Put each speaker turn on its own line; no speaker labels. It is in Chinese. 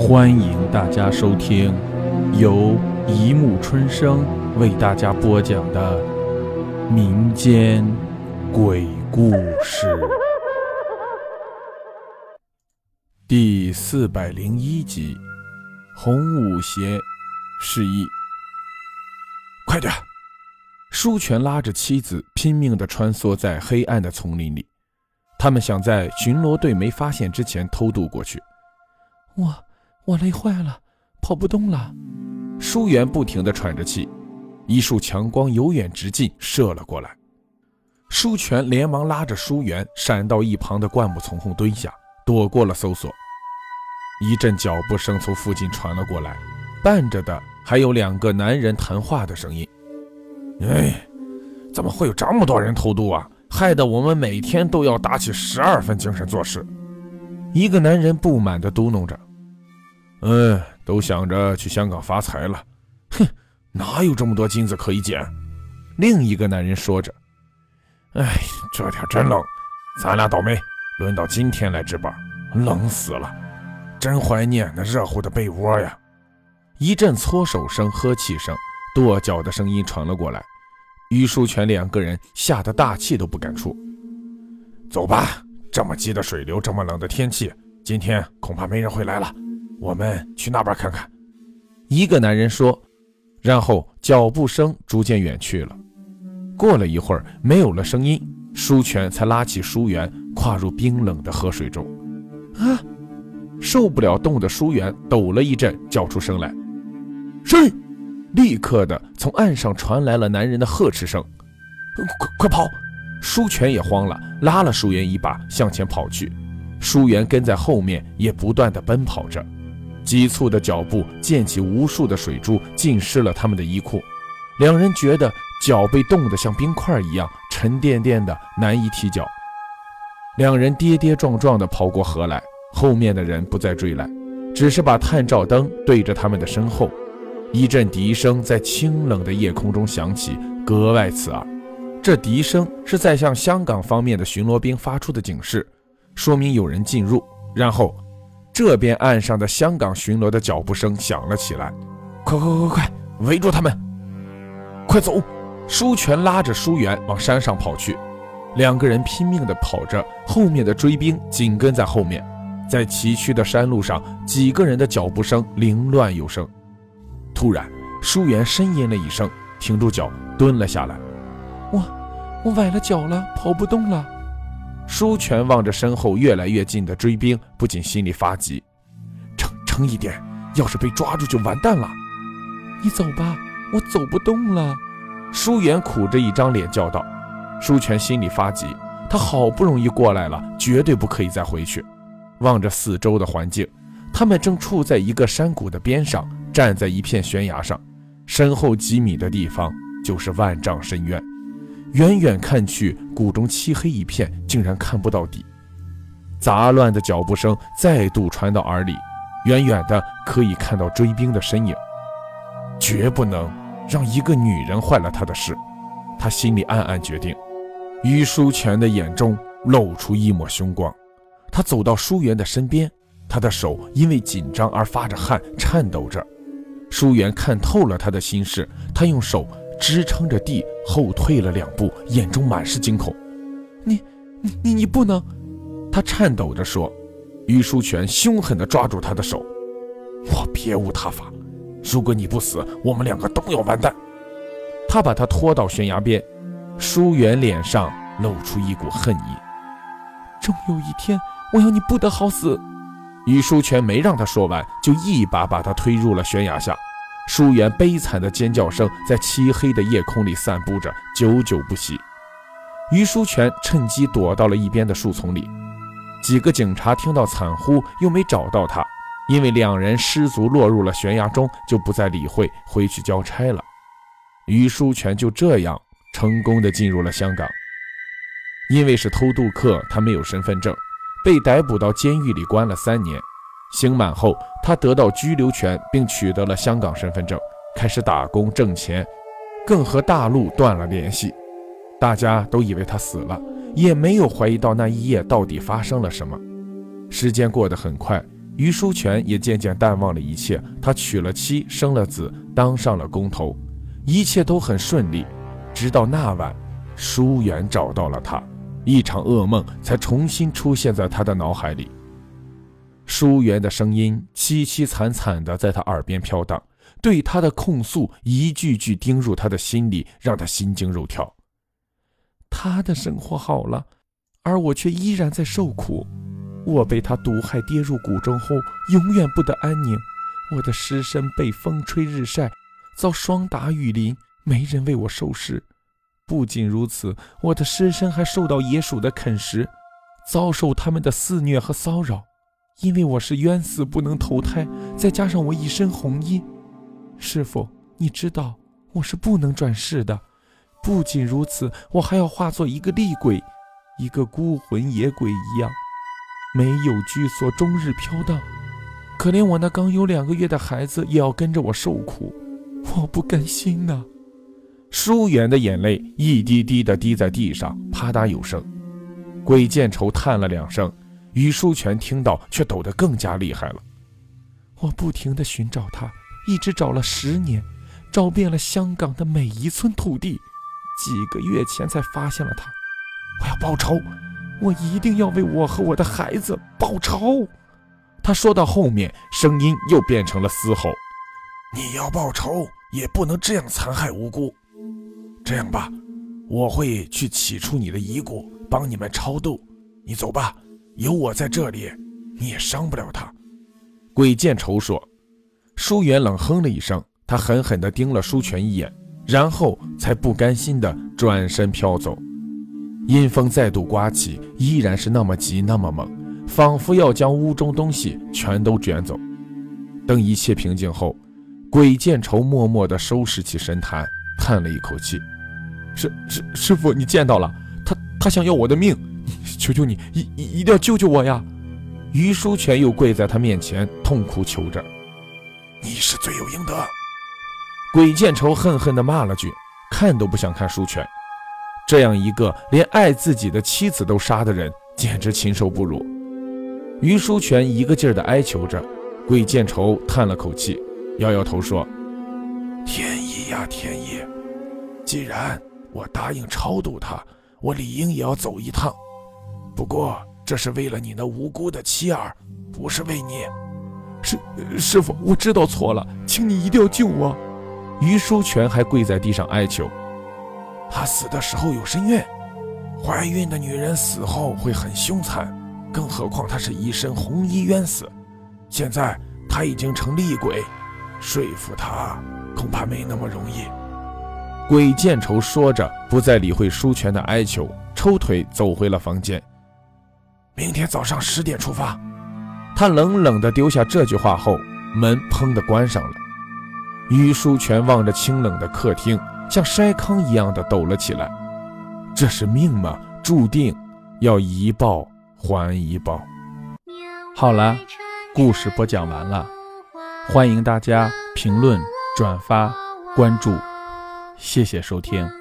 欢迎大家收听由一木春生为大家播讲的民间鬼故事第四百零一集《红舞鞋示意》。快点！舒全拉着妻子拼命地穿梭在黑暗的丛林里，他们想在巡逻队没发现之前偷渡过去。
我我累坏了，跑不动了。
舒媛不停地喘着气，一束强光由远直近射了过来。舒全连忙拉着舒媛闪到一旁的灌木丛后蹲下，躲过了搜索。一阵脚步声从附近传了过来，伴着的还有两个男人谈话的声音。
哎，怎么会有这么多人偷渡啊？害得我们每天都要打起十二分精神做事。
一个男人不满地嘟哝着：“嗯，都想着去香港发财了。
哼，哪有这么多金子可以捡？”
另一个男人说着：“
哎，这天真冷，咱俩倒霉，轮到今天来值班，冷死了，真怀念那热乎的被窝呀！”
一阵搓手声、呵气声、跺脚的声音传了过来。于书全两个人吓得大气都不敢出。
走吧，这么急的水流，这么冷的天气，今天恐怕没人会来了。我们去那边看看。
一个男人说，然后脚步声逐渐远去了。过了一会儿，没有了声音，舒全才拉起舒元，跨入冰冷的河水中。啊！受不了冻的舒元抖了一阵，叫出声来：“
谁？”
立刻的从岸上传来了男人的呵斥声：“
快快跑！”
舒全也慌了，拉了舒元一把向前跑去。舒元跟在后面也不断的奔跑着，急促的脚步溅起无数的水珠，浸湿了他们的衣裤。两人觉得脚被冻得像冰块一样沉甸甸的，难以踢脚。两人跌跌撞撞地跑过河来，后面的人不再追来，只是把探照灯对着他们的身后。一阵笛声在清冷的夜空中响起，格外刺耳。这笛声是在向香港方面的巡逻兵发出的警示，说明有人进入。然后，这边岸上的香港巡逻的脚步声响了起来。
快快快快，围住他们！快走！
舒全拉着舒元往山上跑去，两个人拼命地跑着，后面的追兵紧跟在后面。在崎岖的山路上，几个人的脚步声凌乱有声。突然，舒元呻吟了一声，停住脚，蹲了下来。
我，我崴了脚了，跑不动了。
舒全望着身后越来越近的追兵，不禁心里发急。
撑撑一点，要是被抓住就完蛋了。
你走吧，我走不动了。
舒元苦着一张脸叫道。舒全心里发急，他好不容易过来了，绝对不可以再回去。望着四周的环境，他们正处在一个山谷的边上。站在一片悬崖上，身后几米的地方就是万丈深渊。远远看去，谷中漆黑一片，竟然看不到底。杂乱的脚步声再度传到耳里，远远的可以看到追兵的身影。绝不能让一个女人坏了他的事，他心里暗暗决定。于书全的眼中露出一抹凶光，他走到舒媛的身边，他的手因为紧张而发着汗，颤抖着。舒媛看透了他的心事，他用手支撑着地，后退了两步，眼中满是惊恐。
你、你、你、你不能！
他颤抖着说。于书全凶狠地抓住他的手：“
我别无他法，如果你不死，我们两个都要完蛋。”
他把他拖到悬崖边，舒媛脸上露出一股恨意：“
终有一天，我要你不得好死！”
于书全没让他说完，就一把把他推入了悬崖下。舒媛悲惨的尖叫声在漆黑的夜空里散布着，久久不息。于书全趁机躲到了一边的树丛里。几个警察听到惨呼，又没找到他，因为两人失足落入了悬崖中，就不再理会，回去交差了。于书全就这样成功的进入了香港。因为是偷渡客，他没有身份证。被逮捕到监狱里关了三年，刑满后，他得到居留权，并取得了香港身份证，开始打工挣钱，更和大陆断了联系。大家都以为他死了，也没有怀疑到那一夜到底发生了什么。时间过得很快，于书全也渐渐淡忘了一切。他娶了妻，生了子，当上了工头，一切都很顺利。直到那晚，舒媛找到了他，一场噩梦才重新出现在他的脑海里。舒远的声音凄凄惨惨地在他耳边飘荡，对他的控诉一句句钉入他的心里，让他心惊肉跳。
他的生活好了，而我却依然在受苦。我被他毒害，跌入谷中后，永远不得安宁。我的尸身被风吹日晒，遭霜打雨淋，没人为我收尸。不仅如此，我的尸身还受到野鼠的啃食，遭受他们的肆虐和骚扰。因为我是冤死，不能投胎，再加上我一身红衣，师傅，你知道我是不能转世的。不仅如此，我还要化作一个厉鬼，一个孤魂野鬼一样，没有居所，终日飘荡。可怜我那刚有两个月的孩子也要跟着我受苦，我不甘心呐！
舒远的眼泪一滴滴的滴在地上，啪嗒有声。鬼见愁叹了两声。于书全听到，却抖得更加厉害了。
我不停地寻找他，一直找了十年，找遍了香港的每一寸土地，几个月前才发现了他。我要报仇，我一定要为我和我的孩子报仇。
他说到后面，声音又变成了嘶吼：“
你要报仇，也不能这样残害无辜。这样吧，我会去取出你的遗骨，帮你们超度。你走吧。”有我在这里，你也伤不了他。”
鬼见愁说。舒远冷哼了一声，他狠狠地盯了舒全一眼，然后才不甘心地转身飘走。阴风再度刮起，依然是那么急，那么猛，仿佛要将屋中东西全都卷走。等一切平静后，鬼见愁默默地收拾起神坛，叹了一口气：“
师师师傅，你见到了他，他想要我的命。”求求你，一一一定要救救我呀！
于书全又跪在他面前，痛哭求着：“
你是罪有应得。”
鬼见愁恨恨地骂了句：“看都不想看书全，这样一个连爱自己的妻子都杀的人，简直禽兽不如。”于书全一个劲儿地哀求着，鬼见愁叹了口气，摇摇头说：“
天意呀，天意！既然我答应超度他。”我理应也要走一趟，不过这是为了你那无辜的妻儿，不是为你。
师师傅，我知道错了，请你一定要救我。
于书全还跪在地上哀求。
他死的时候有身孕，怀孕的女人死后会很凶残，更何况他是一身红衣冤死。现在他已经成厉鬼，说服他恐怕没那么容易。
鬼见愁说着，不再理会舒全的哀求，抽腿走回了房间。
明天早上十点出发。
他冷冷地丢下这句话后，门砰地关上了。于书全望着清冷的客厅，像筛糠一样的抖了起来。这是命吗？注定要一报还一报。
好了，故事播讲完了，欢迎大家评论、转发、关注。谢谢收听。